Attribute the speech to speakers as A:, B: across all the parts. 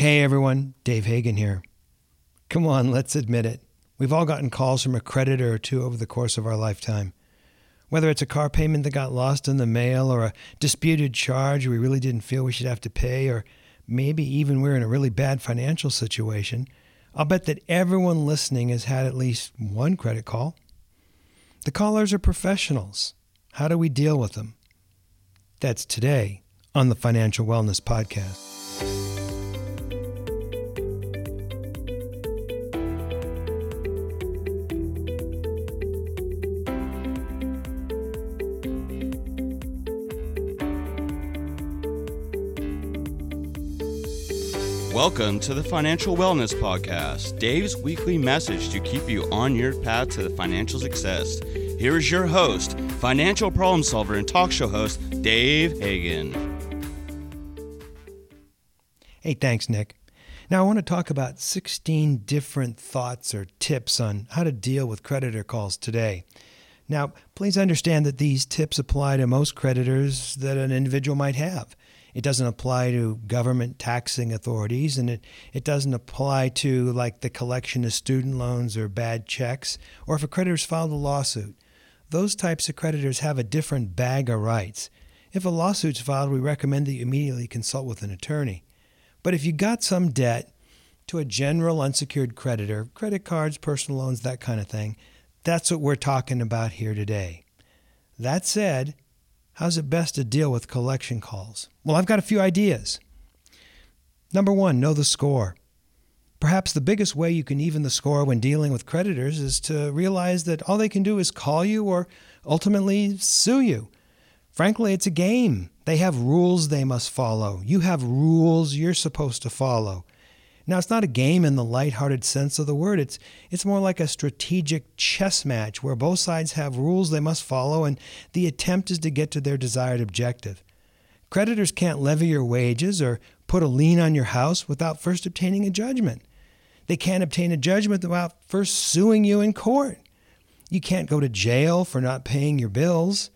A: Hey everyone, Dave Hagan here. Come on, let's admit it. We've all gotten calls from a creditor or two over the course of our lifetime. Whether it's a car payment that got lost in the mail, or a disputed charge we really didn't feel we should have to pay, or maybe even we're in a really bad financial situation, I'll bet that everyone listening has had at least one credit call. The callers are professionals. How do we deal with them? That's today on the Financial Wellness Podcast.
B: Welcome to the Financial Wellness Podcast, Dave's weekly message to keep you on your path to financial success. Here is your host, financial problem solver and talk show host, Dave Hagan.
A: Hey, thanks, Nick. Now, I want to talk about 16 different thoughts or tips on how to deal with creditor calls today. Now, please understand that these tips apply to most creditors that an individual might have. It doesn't apply to government taxing authorities, and it, it doesn't apply to like the collection of student loans or bad checks, or if a creditor's filed a lawsuit. Those types of creditors have a different bag of rights. If a lawsuit's filed, we recommend that you immediately consult with an attorney. But if you got some debt to a general unsecured creditor, credit cards, personal loans, that kind of thing, that's what we're talking about here today. That said, How's it best to deal with collection calls? Well, I've got a few ideas. Number one, know the score. Perhaps the biggest way you can even the score when dealing with creditors is to realize that all they can do is call you or ultimately sue you. Frankly, it's a game. They have rules they must follow. You have rules you're supposed to follow. Now, it's not a game in the light-hearted sense of the word. It's it's more like a strategic chess match where both sides have rules they must follow and the attempt is to get to their desired objective. Creditors can't levy your wages or put a lien on your house without first obtaining a judgment. They can't obtain a judgment without first suing you in court. You can't go to jail for not paying your bills.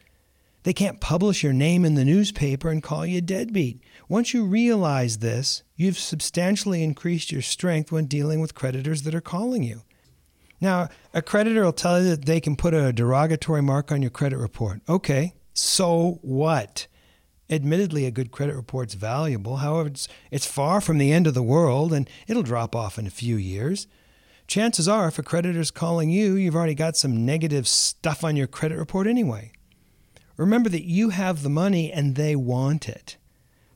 A: They can't publish your name in the newspaper and call you a deadbeat. Once you realize this, you've substantially increased your strength when dealing with creditors that are calling you. Now, a creditor will tell you that they can put a derogatory mark on your credit report. Okay, so what? Admittedly, a good credit report's valuable. However, it's, it's far from the end of the world and it'll drop off in a few years. Chances are, if a creditor's calling you, you've already got some negative stuff on your credit report anyway. Remember that you have the money and they want it.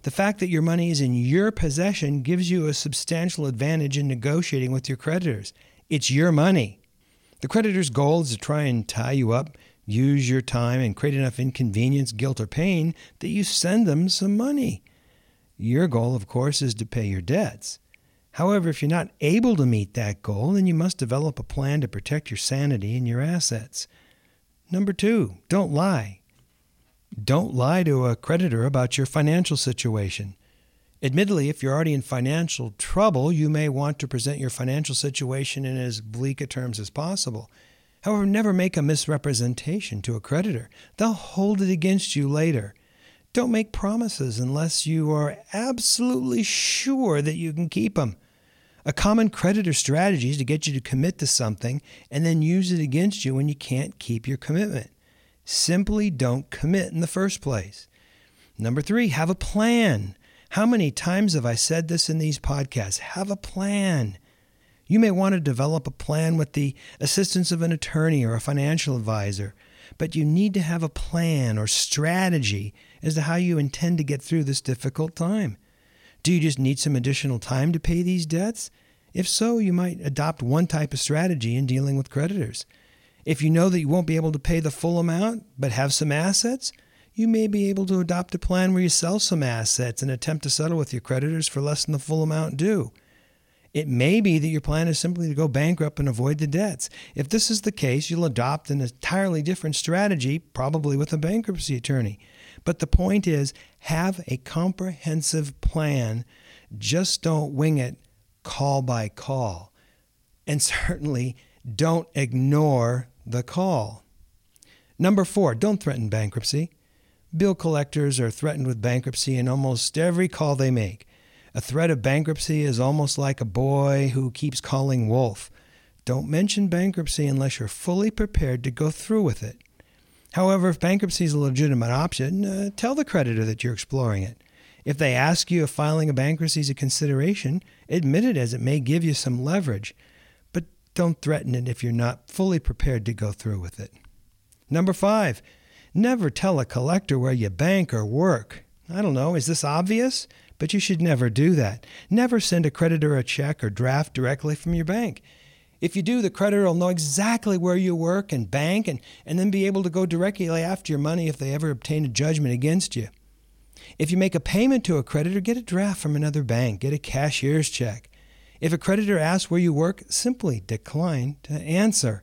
A: The fact that your money is in your possession gives you a substantial advantage in negotiating with your creditors. It's your money. The creditor's goal is to try and tie you up, use your time, and create enough inconvenience, guilt, or pain that you send them some money. Your goal, of course, is to pay your debts. However, if you're not able to meet that goal, then you must develop a plan to protect your sanity and your assets. Number two, don't lie. Don't lie to a creditor about your financial situation. Admittedly, if you're already in financial trouble, you may want to present your financial situation in as bleak a terms as possible. However, never make a misrepresentation to a creditor. They'll hold it against you later. Don't make promises unless you are absolutely sure that you can keep them. A common creditor strategy is to get you to commit to something and then use it against you when you can't keep your commitment simply don't commit in the first place. Number three, have a plan. How many times have I said this in these podcasts? Have a plan. You may want to develop a plan with the assistance of an attorney or a financial advisor, but you need to have a plan or strategy as to how you intend to get through this difficult time. Do you just need some additional time to pay these debts? If so, you might adopt one type of strategy in dealing with creditors. If you know that you won't be able to pay the full amount but have some assets, you may be able to adopt a plan where you sell some assets and attempt to settle with your creditors for less than the full amount due. It may be that your plan is simply to go bankrupt and avoid the debts. If this is the case, you'll adopt an entirely different strategy, probably with a bankruptcy attorney. But the point is, have a comprehensive plan. Just don't wing it call by call. And certainly don't ignore the call. Number four, don't threaten bankruptcy. Bill collectors are threatened with bankruptcy in almost every call they make. A threat of bankruptcy is almost like a boy who keeps calling wolf. Don't mention bankruptcy unless you're fully prepared to go through with it. However, if bankruptcy is a legitimate option, uh, tell the creditor that you're exploring it. If they ask you if filing a bankruptcy is a consideration, admit it as it may give you some leverage, don't threaten it if you're not fully prepared to go through with it. Number five, never tell a collector where you bank or work. I don't know, is this obvious? But you should never do that. Never send a creditor a check or draft directly from your bank. If you do, the creditor will know exactly where you work and bank and, and then be able to go directly after your money if they ever obtain a judgment against you. If you make a payment to a creditor, get a draft from another bank, get a cashier's check. If a creditor asks where you work, simply decline to answer.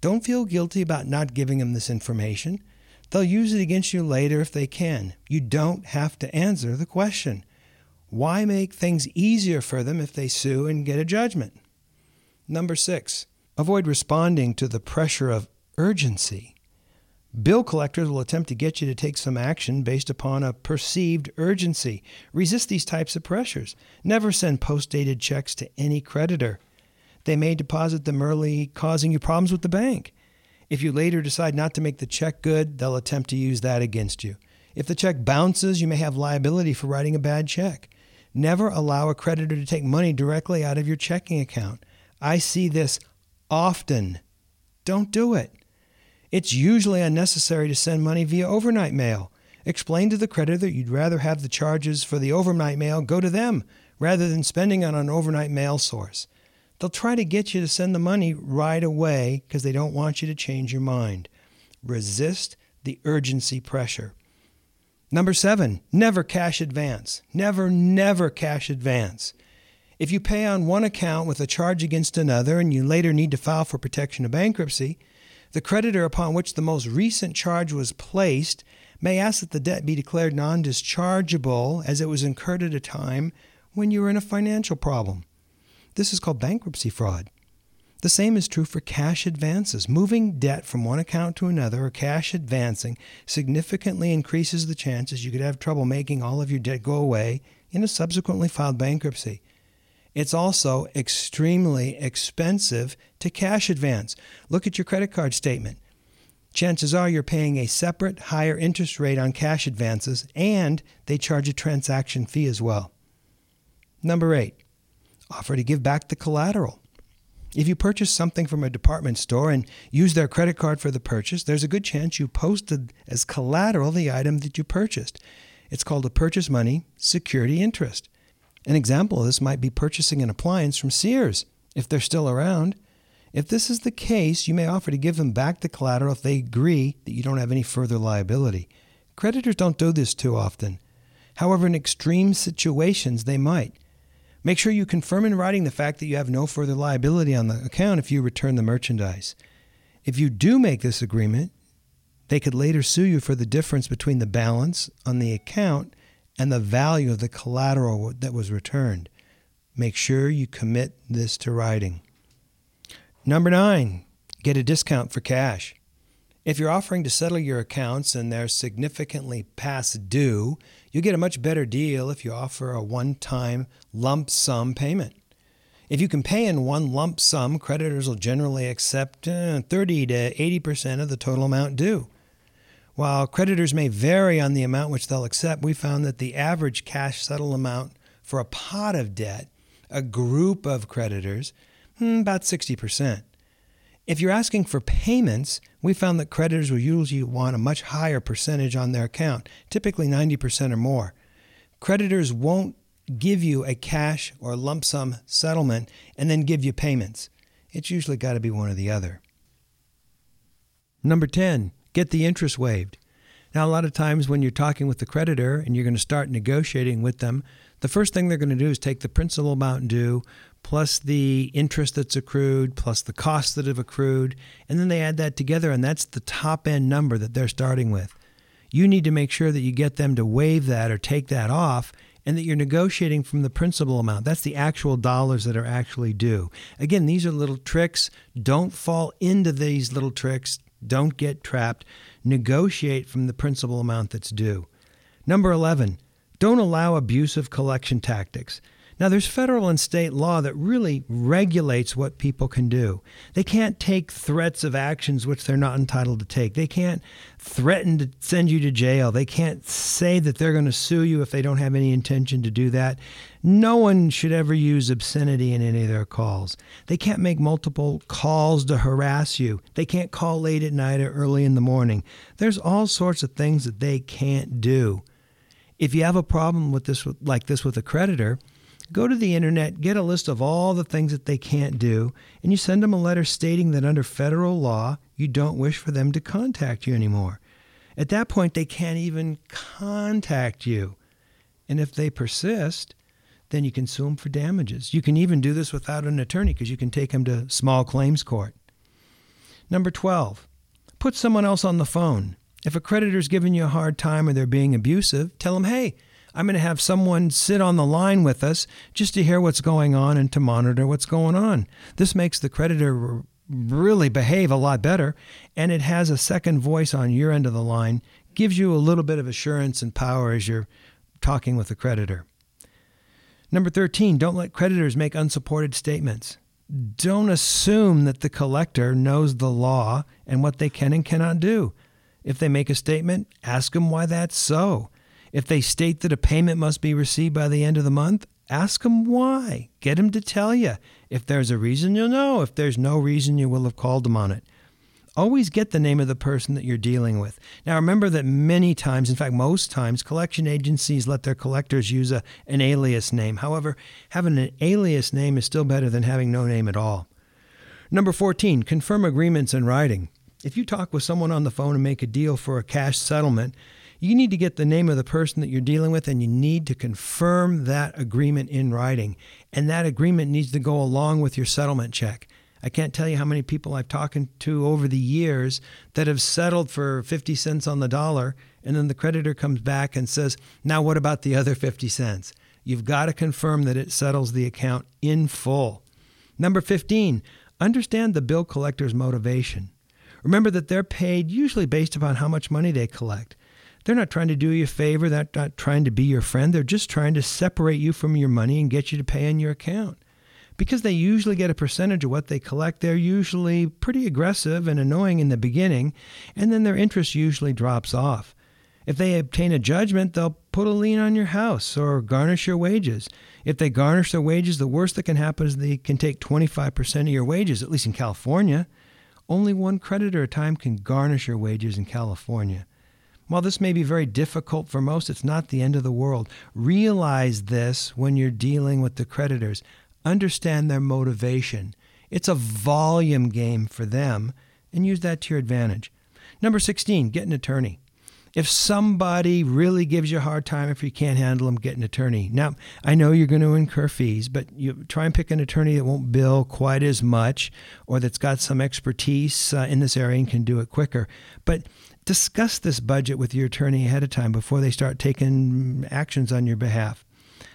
A: Don't feel guilty about not giving them this information. They'll use it against you later if they can. You don't have to answer the question. Why make things easier for them if they sue and get a judgment? Number six, avoid responding to the pressure of urgency. Bill collectors will attempt to get you to take some action based upon a perceived urgency. Resist these types of pressures. Never send post dated checks to any creditor. They may deposit them early, causing you problems with the bank. If you later decide not to make the check good, they'll attempt to use that against you. If the check bounces, you may have liability for writing a bad check. Never allow a creditor to take money directly out of your checking account. I see this often. Don't do it. It's usually unnecessary to send money via overnight mail. Explain to the creditor that you'd rather have the charges for the overnight mail go to them rather than spending on an overnight mail source. They'll try to get you to send the money right away because they don't want you to change your mind. Resist the urgency pressure. Number seven, never cash advance. Never, never cash advance. If you pay on one account with a charge against another and you later need to file for protection of bankruptcy, the creditor upon which the most recent charge was placed may ask that the debt be declared non dischargeable as it was incurred at a time when you were in a financial problem. This is called bankruptcy fraud. The same is true for cash advances. Moving debt from one account to another or cash advancing significantly increases the chances you could have trouble making all of your debt go away in a subsequently filed bankruptcy. It's also extremely expensive to cash advance. Look at your credit card statement. Chances are you're paying a separate, higher interest rate on cash advances, and they charge a transaction fee as well. Number eight, offer to give back the collateral. If you purchase something from a department store and use their credit card for the purchase, there's a good chance you posted as collateral the item that you purchased. It's called a purchase money security interest. An example of this might be purchasing an appliance from Sears, if they're still around. If this is the case, you may offer to give them back the collateral if they agree that you don't have any further liability. Creditors don't do this too often. However, in extreme situations, they might. Make sure you confirm in writing the fact that you have no further liability on the account if you return the merchandise. If you do make this agreement, they could later sue you for the difference between the balance on the account and the value of the collateral that was returned. Make sure you commit this to writing. Number nine, get a discount for cash. If you're offering to settle your accounts and they're significantly past due, you get a much better deal if you offer a one time lump sum payment. If you can pay in one lump sum, creditors will generally accept uh, 30 to 80% of the total amount due. While creditors may vary on the amount which they'll accept, we found that the average cash settle amount for a pot of debt, a group of creditors, hmm, about 60%. If you're asking for payments, we found that creditors will usually want a much higher percentage on their account, typically 90% or more. Creditors won't give you a cash or lump sum settlement and then give you payments. It's usually got to be one or the other. Number 10, get the interest waived. Now, a lot of times when you're talking with the creditor and you're going to start negotiating with them, the first thing they're going to do is take the principal amount due plus the interest that's accrued plus the costs that have accrued, and then they add that together, and that's the top end number that they're starting with. You need to make sure that you get them to waive that or take that off and that you're negotiating from the principal amount. That's the actual dollars that are actually due. Again, these are little tricks. Don't fall into these little tricks. Don't get trapped. Negotiate from the principal amount that's due. Number 11, Don't allow abusive collection tactics. Now, there's federal and state law that really regulates what people can do. They can't take threats of actions which they're not entitled to take. They can't threaten to send you to jail. They can't say that they're going to sue you if they don't have any intention to do that. No one should ever use obscenity in any of their calls. They can't make multiple calls to harass you. They can't call late at night or early in the morning. There's all sorts of things that they can't do. If you have a problem with this like this with a creditor, Go to the internet, get a list of all the things that they can't do, and you send them a letter stating that under federal law, you don't wish for them to contact you anymore. At that point, they can't even contact you. And if they persist, then you can sue them for damages. You can even do this without an attorney because you can take them to small claims court. Number 12, put someone else on the phone. If a creditor's giving you a hard time or they're being abusive, tell them, hey, I'm going to have someone sit on the line with us just to hear what's going on and to monitor what's going on. This makes the creditor really behave a lot better, and it has a second voice on your end of the line, gives you a little bit of assurance and power as you're talking with the creditor. Number 13, don't let creditors make unsupported statements. Don't assume that the collector knows the law and what they can and cannot do. If they make a statement, ask them why that's so. If they state that a payment must be received by the end of the month, ask them why. Get them to tell you. If there's a reason, you'll know. If there's no reason, you will have called them on it. Always get the name of the person that you're dealing with. Now, remember that many times, in fact, most times, collection agencies let their collectors use a, an alias name. However, having an alias name is still better than having no name at all. Number 14, confirm agreements in writing. If you talk with someone on the phone and make a deal for a cash settlement, you need to get the name of the person that you're dealing with and you need to confirm that agreement in writing. And that agreement needs to go along with your settlement check. I can't tell you how many people I've talked to over the years that have settled for 50 cents on the dollar, and then the creditor comes back and says, Now, what about the other 50 cents? You've got to confirm that it settles the account in full. Number 15, understand the bill collector's motivation. Remember that they're paid usually based upon how much money they collect. They're not trying to do you a favor. They're not trying to be your friend. They're just trying to separate you from your money and get you to pay on your account. Because they usually get a percentage of what they collect, they're usually pretty aggressive and annoying in the beginning, and then their interest usually drops off. If they obtain a judgment, they'll put a lien on your house or garnish your wages. If they garnish their wages, the worst that can happen is they can take 25% of your wages, at least in California. Only one creditor at a time can garnish your wages in California. While this may be very difficult for most, it's not the end of the world. Realize this when you're dealing with the creditors. Understand their motivation. It's a volume game for them, and use that to your advantage. Number 16, get an attorney. If somebody really gives you a hard time, if you can't handle them, get an attorney. Now, I know you're going to incur fees, but you try and pick an attorney that won't bill quite as much or that's got some expertise uh, in this area and can do it quicker. But discuss this budget with your attorney ahead of time before they start taking actions on your behalf.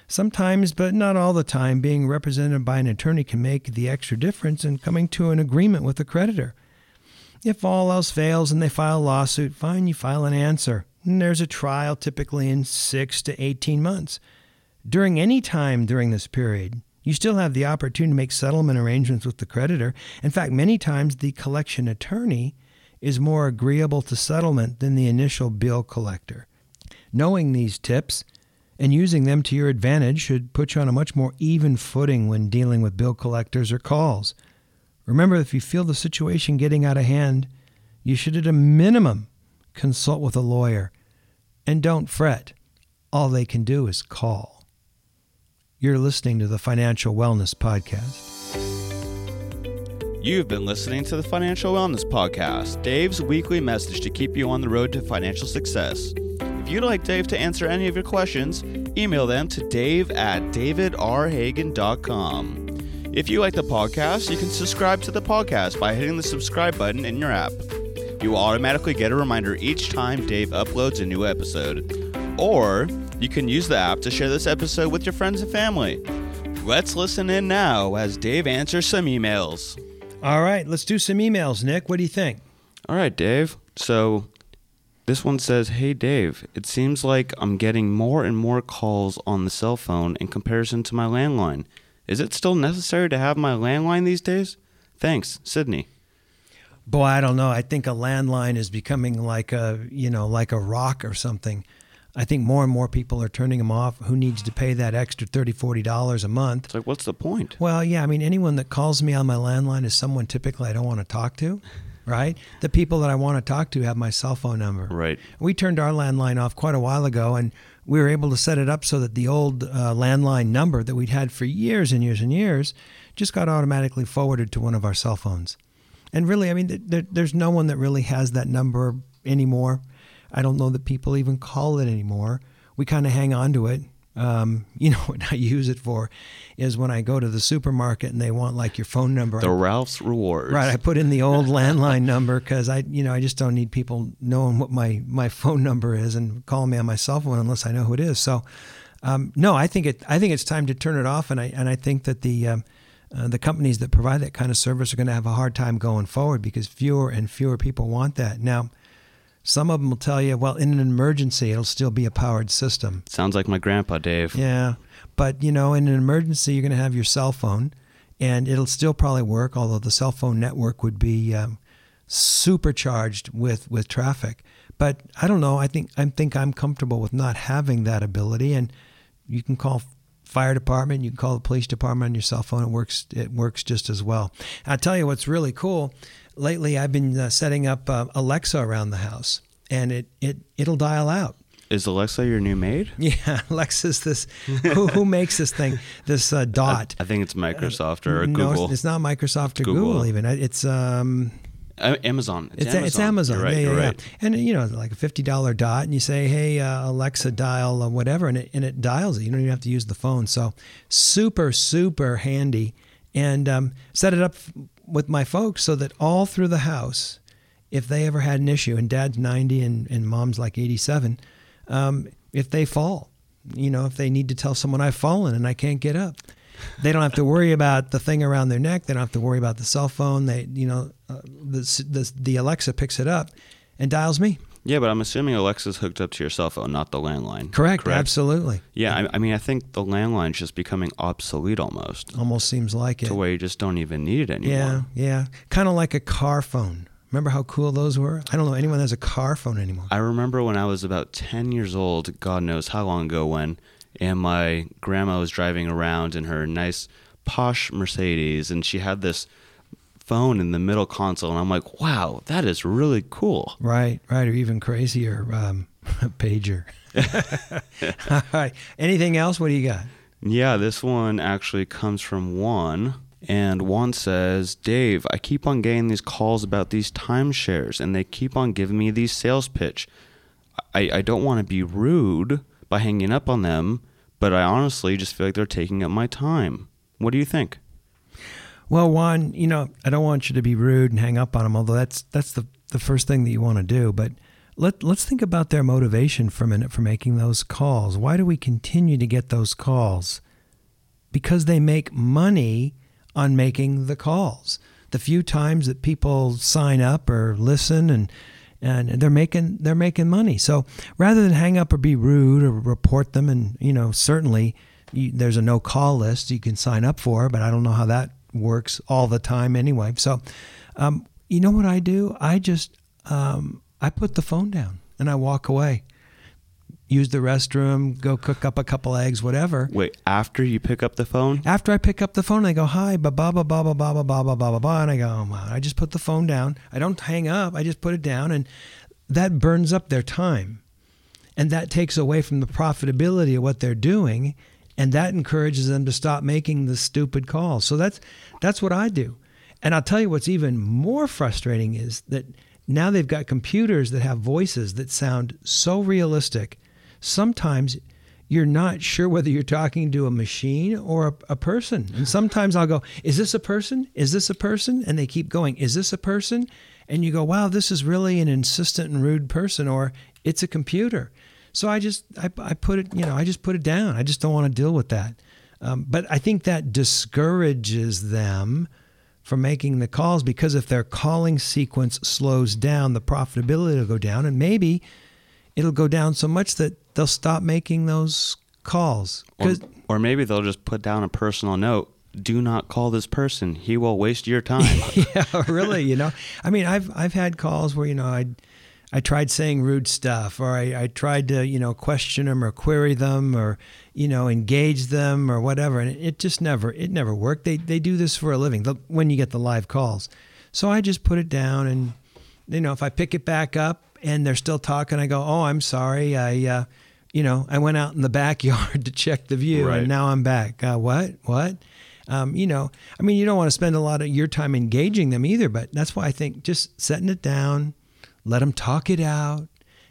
A: Sometimes, but not all the time, being represented by an attorney can make the extra difference in coming to an agreement with the creditor. If all else fails and they file a lawsuit, fine, you file an answer. And there's a trial typically in 6 to 18 months. During any time during this period, you still have the opportunity to make settlement arrangements with the creditor. In fact, many times the collection attorney is more agreeable to settlement than the initial bill collector. Knowing these tips and using them to your advantage should put you on a much more even footing when dealing with bill collectors or calls. Remember, if you feel the situation getting out of hand, you should at a minimum consult with a lawyer. And don't fret, all they can do is call. You're listening to the Financial Wellness Podcast.
B: You've been listening to the Financial Wellness Podcast, Dave's weekly message to keep you on the road to financial success. If you'd like Dave to answer any of your questions, email them to dave at davidrhagan.com. If you like the podcast, you can subscribe to the podcast by hitting the subscribe button in your app. You will automatically get a reminder each time Dave uploads a new episode. Or you can use the app to share this episode with your friends and family. Let's listen in now as Dave answers some emails.
A: All right, let's do some emails, Nick. What do you think?
B: All right, Dave. So This one says, Hey Dave, it seems like I'm getting more and more calls on the cell phone in comparison to my landline. Is it still necessary to have my landline these days? Thanks, Sydney.
A: Boy, I don't know. I think a landline is becoming like a, you know, like a rock or something. I think more and more people are turning them off. Who needs to pay that extra $30, $40 a month?
B: It's like, what's the point?
A: Well, yeah, I mean, anyone that calls me on my landline is someone typically I don't want to talk to, right? The people that I want to talk to have my cell phone number.
B: Right.
A: We turned our landline off quite a while ago, and we were able to set it up so that the old uh, landline number that we'd had for years and years and years just got automatically forwarded to one of our cell phones. And really, I mean, there, there's no one that really has that number anymore. I don't know that people even call it anymore. We kind of hang on to it. Um, you know what I use it for is when I go to the supermarket and they want like your phone number.
B: The
A: I,
B: Ralph's Rewards.
A: right, I put in the old landline number because I, you know, I just don't need people knowing what my my phone number is and calling me on my cell phone unless I know who it is. So, um, no, I think it. I think it's time to turn it off, and I and I think that the um, uh, the companies that provide that kind of service are going to have a hard time going forward because fewer and fewer people want that now. Some of them will tell you, well, in an emergency, it'll still be a powered system.
B: Sounds like my grandpa, Dave.
A: Yeah. But, you know, in an emergency, you're going to have your cell phone and it'll still probably work, although the cell phone network would be um, supercharged with, with traffic. But I don't know. I think I think I'm comfortable with not having that ability. And you can call fire department, you can call the police department on your cell phone. It works. It works just as well. I'll tell you what's really cool. Lately, I've been uh, setting up uh, Alexa around the house, and it it it'll dial out.
B: Is Alexa your new maid?
A: Yeah, Alexa's this. who, who makes this thing? This uh, dot.
B: I think it's Microsoft or
A: no,
B: Google.
A: it's not Microsoft or
B: Google.
A: Google, even. It's um,
B: Uh, Amazon. It's,
A: it's
B: Amazon.
A: it's Amazon.
B: Right,
A: yeah, yeah, yeah.
B: right.
A: And you know, like a fifty dollar dot, and you say, "Hey, uh, Alexa, dial uh, whatever," and it and it dials it. You don't even have to use the phone. So super, super handy. And um, set it up with my folks so that all through the house, if they ever had an issue, and Dad's ninety and and Mom's like eighty seven, um, if they fall, you know, if they need to tell someone I've fallen and I can't get up. They don't have to worry about the thing around their neck. They don't have to worry about the cell phone. They, you know, uh, the, the the Alexa picks it up and dials me.
B: Yeah, but I'm assuming Alexa's hooked up to your cell phone, not the landline. Correct.
A: Correct? Absolutely.
B: Yeah, I, I mean, I think the landline's just becoming obsolete almost,
A: Almost seems like it.
B: to where you just don't even need it anymore.
A: Yeah, yeah. Kind of like a car phone. Remember how cool those were? I don't know anyone that has a car phone anymore.
B: I remember when I was about 10 years old, God knows how long ago when, and my grandma was driving around in her nice posh Mercedes, and she had this phone in the middle console, and I'm like, wow, that is really cool.
A: Right, right, or even crazier, um, pager. All right. Anything else? What do you got?
B: Yeah, this one actually comes from Juan. And Juan says, Dave, I keep on getting these calls about these timeshares, and they keep on giving me these sales pitch. I, I don't want to be rude by hanging up on them, but I honestly just feel like they're taking up my time. What do you think?
A: Well, Juan, you know, I don't want you to be rude and hang up on them, although that's that's the the first thing that you want to do. But let let's think about their motivation for a minute for making those calls. Why do we continue to get those calls? Because they make money on making the calls. The few times that people sign up or listen and and they're making they're making money. So rather than hang up or be rude or report them, and you know certainly you, there's a no call list you can sign up for, but I don't know how that works all the time anyway. So um, you know what I do? I just um, I put the phone down and I walk away. Use the restroom, go cook up a couple eggs, whatever.
B: Wait, after you pick up the phone?
A: After I pick up the phone, I go, hi, ba ba ba ba ba ba ba ba ba ba ba ba, and I go, oh, wow. I just put the phone down. I don't hang up. I just put it down, and that burns up their time, and that takes away from the profitability of what they're doing, and that encourages them to stop making the stupid calls. So that's that's what I do, and I'll tell you what's even more frustrating is that now they've got computers that have voices that sound so realistic. Sometimes you're not sure whether you're talking to a machine or a, a, person. And sometimes I'll go, Is this a person? Is this a person? And they keep going, Is this a person? And you go, Wow, this is really an insistent and rude person, or it's a computer. So I just, I, I put it, you know, I just put it down. I just don't want to deal with that. Um, but I think that discourages them from making the calls because if their calling sequence slows down, the profitability will go down, and maybe it'll go down so much that they'll stop making those calls.
B: Or, or maybe they'll just put down a personal note. Do not call this person. He will waste your time.
A: yeah, really. You know, I mean, I've I've had calls where you know I I tried saying rude stuff, or I, I tried to you know question them or query them, or you know engage them or whatever, and it just never it never worked. They they do this for a living. The, when you get the live calls, so I just put it down, and you know if I pick it back up and they're still talking, I go, oh, I'm sorry, I. Uh, you know, I went out in the backyard to check the view,
B: Right.
A: and now I'm back. Uh, what? What? Um, you know, I mean, you don't want to spend a lot of your time engaging them either, but that's why I think just setting it down, let them talk it out,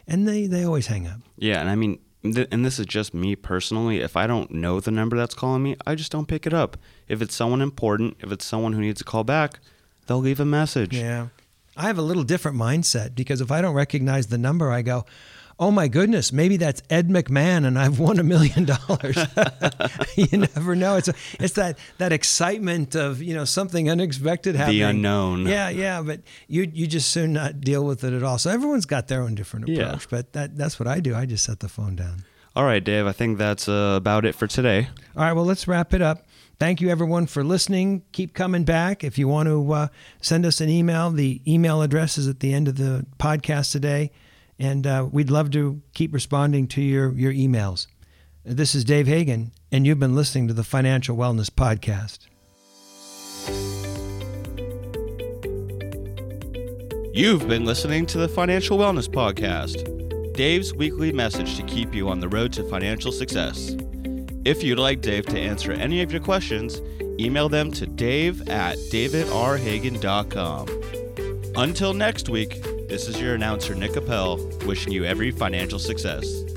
A: and they they always hang up.
B: Yeah, and I mean, th- and this is just me personally. If I don't know the number that's calling me, I just don't pick it up. If it's someone important, if it's someone who needs a call back, they'll leave a message.
A: Yeah. I have a little different mindset because if I don't recognize the number, I go, oh my goodness, maybe that's Ed McMahon and I've won a million dollars. You never know. It's a, it's that that excitement of you know something unexpected happening.
B: The unknown.
A: Yeah, yeah. But you you just soon not deal with it at all. So everyone's got their own different approach.
B: Yeah.
A: But that that's what I do. I just set the phone down.
B: All right, Dave. I think that's uh, about it for today.
A: All right, well, let's wrap it up. Thank you, everyone, for listening. Keep coming back. If you want to uh, send us an email, the email address is at the end of the podcast today, and uh, we'd love to keep responding to your, your emails. This is Dave Hagan, and you've been listening to the Financial Wellness Podcast.
B: You've been listening to the Financial Wellness Podcast, Dave's weekly message to keep you on the road to financial success. If you'd like Dave to answer any of your questions, email them to dave at davidrhagan.com. Until next week, this is your announcer, Nick Appel, wishing you every financial success.